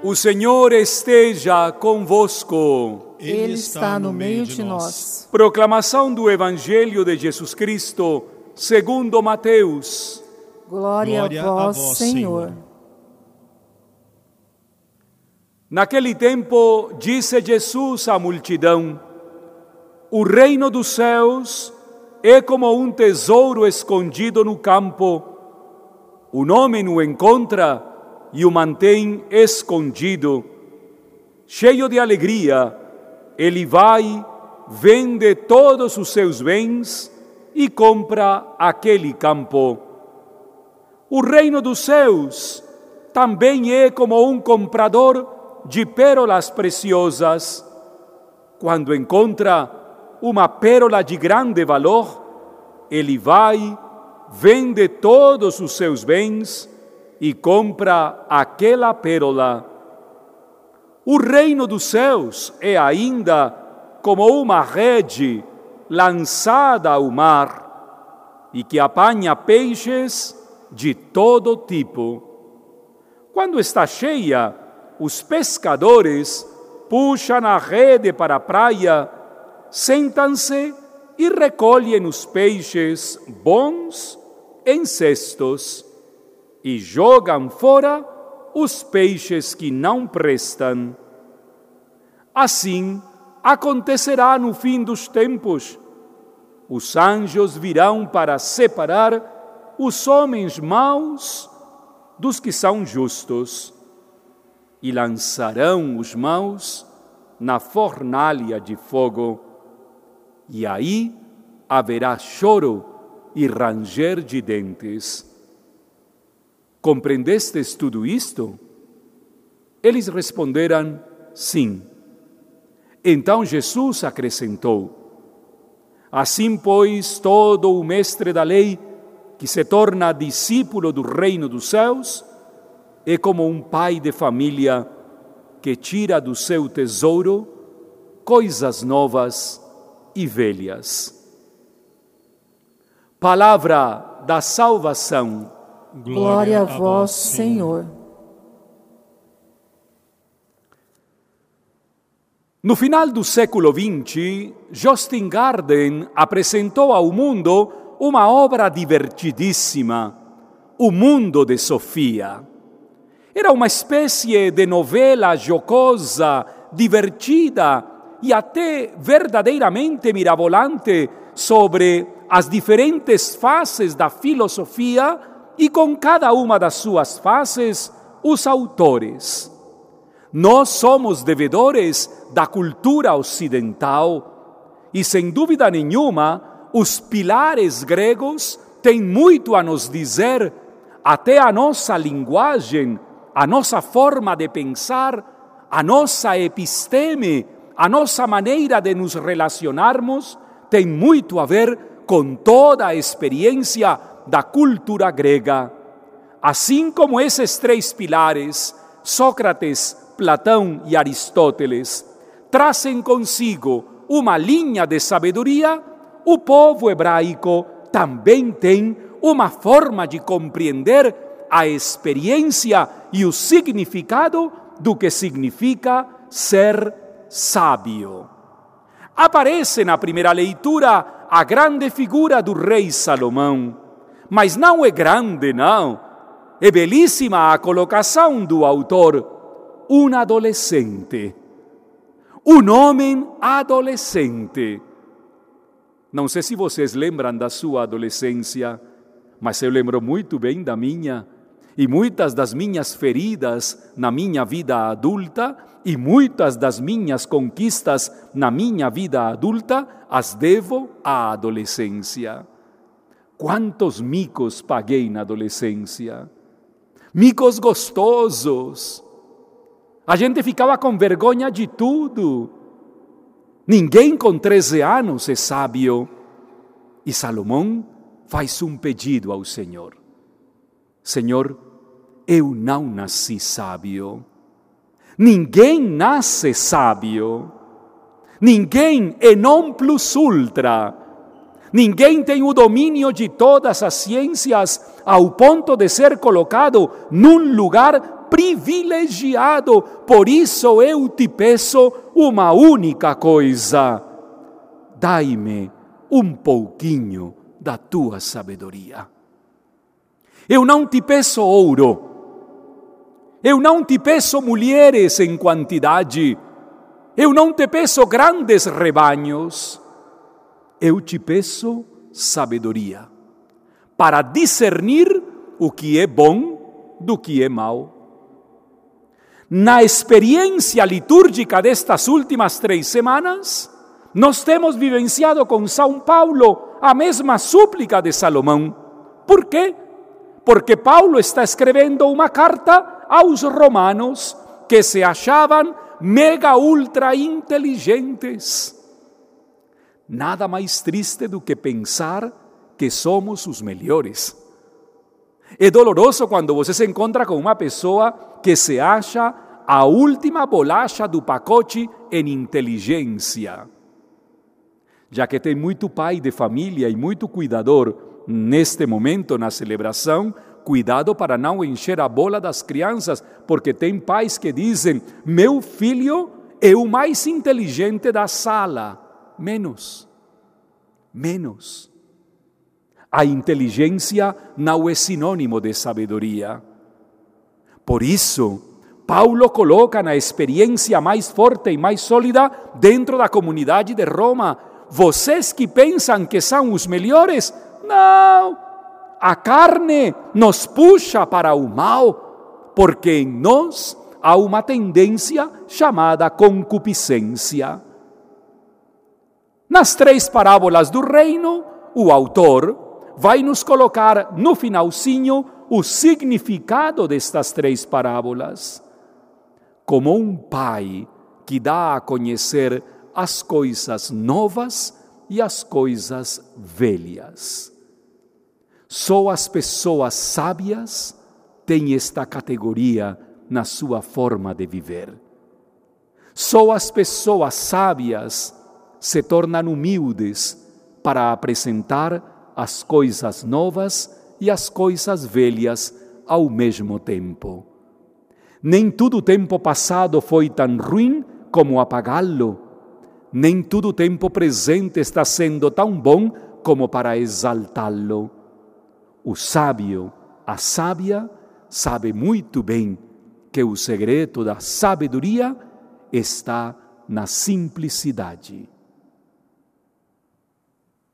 O Senhor esteja convosco. Ele está no meio de nós. Proclamação do Evangelho de Jesus Cristo, segundo Mateus. Glória, Glória a vós, Senhor. Naquele tempo, disse Jesus à multidão: O reino dos céus é como um tesouro escondido no campo. O homem o encontra e o mantém escondido. Cheio de alegria, ele vai, vende todos os seus bens e compra aquele campo. O reino dos céus também é como um comprador de pérolas preciosas. Quando encontra uma pérola de grande valor, ele vai, vende todos os seus bens e compra aquela pérola. O reino dos céus é ainda como uma rede lançada ao mar e que apanha peixes de todo tipo. Quando está cheia, os pescadores puxam a rede para a praia, sentam-se e recolhem os peixes bons em cestos e jogam fora os peixes que não prestam. Assim acontecerá no fim dos tempos. Os anjos virão para separar os homens maus dos que são justos e lançarão os maus na fornalha de fogo. E aí haverá choro e ranger de dentes. Compreendestes tudo isto? Eles responderam: Sim. Então Jesus acrescentou: Assim, pois, todo o mestre da lei que se torna discípulo do reino dos céus é como um pai de família que tira do seu tesouro coisas novas e velhas. Palavra da salvação. Glória a vós, Senhor. No final do século XX, Justin Garden apresentou ao mundo uma obra divertidíssima, O Mundo de Sofia. Era uma espécie de novela jocosa, divertida e até verdadeiramente mirabolante sobre as diferentes faces da filosofia e com cada uma das suas faces os autores. Nós somos devedores da cultura ocidental e, sem dúvida nenhuma, os pilares gregos têm muito a nos dizer, até a nossa linguagem, a nossa forma de pensar, a nossa episteme, a nossa maneira de nos relacionarmos, tem muito a ver com toda a experiência da cultura grega. Assim como esses três pilares, Sócrates, Platão e Aristóteles, trazem consigo uma linha de sabedoria, o povo hebraico também tem uma forma de compreender a experiência e o significado do que significa ser sábio. Aparece na primeira leitura a grande figura do rei Salomão, mas não é grande, não. É belíssima a colocação do autor, um adolescente, um homem adolescente. Não sei se vocês lembram da sua adolescência, mas eu lembro muito bem da minha e muitas das minhas feridas na minha vida adulta e muitas das minhas conquistas na minha vida adulta as devo à adolescência. Quantos micos paguei na adolescência? Micos gostosos. A gente ficava com vergonha de tudo. Ninguém com 13 anos é sábio. E Salomão faz um pedido ao Senhor: Senhor, eu não nasci sábio. Ninguém nasce sábio. Ninguém é non plus ultra. Ninguém tem o domínio de todas as ciências ao ponto de ser colocado num lugar privilegiado. Por isso eu te peço uma única coisa: dai-me um pouquinho da tua sabedoria. Eu não te peço ouro, eu não te peço mulheres em quantidade, eu não te peço grandes rebanhos, eu te peço sabedoria para discernir o que é bom do que é mal. Na experiência litúrgica destas últimas três semanas, nós temos vivenciado com São Paulo a mesma súplica de Salomão. Por quê? Porque Paulo está escrevendo uma carta aos romanos que se achavam mega ultra inteligentes. Nada mais triste do que pensar que somos os melhores. É doloroso quando você se encontra com uma pessoa que se acha a última bolacha do pacote em inteligência. Já que tem muito pai de família e muito cuidador neste momento na celebração, cuidado para não encher a bola das crianças, porque tem pais que dizem: meu filho é o mais inteligente da sala. Menos. Menos. A inteligência não é sinônimo de sabedoria. Por isso, Paulo coloca na experiência mais forte e mais sólida dentro da comunidade de Roma. Vocês que pensam que são os melhores, não. A carne nos puxa para o mal, porque em nós há uma tendência chamada concupiscência. Nas três parábolas do reino, o autor vai nos colocar no finalzinho o significado destas três parábolas. Como um pai que dá a conhecer as coisas novas e as coisas velhas. Só as pessoas sábias têm esta categoria na sua forma de viver. Só as pessoas sábias se tornam humildes para apresentar as coisas novas e as coisas velhas ao mesmo tempo. Nem tudo o tempo passado foi tão ruim como apagá-lo, nem tudo o tempo presente está sendo tão bom como para exaltá-lo. O sábio, a sábia, sabe muito bem que o segredo da sabedoria está na simplicidade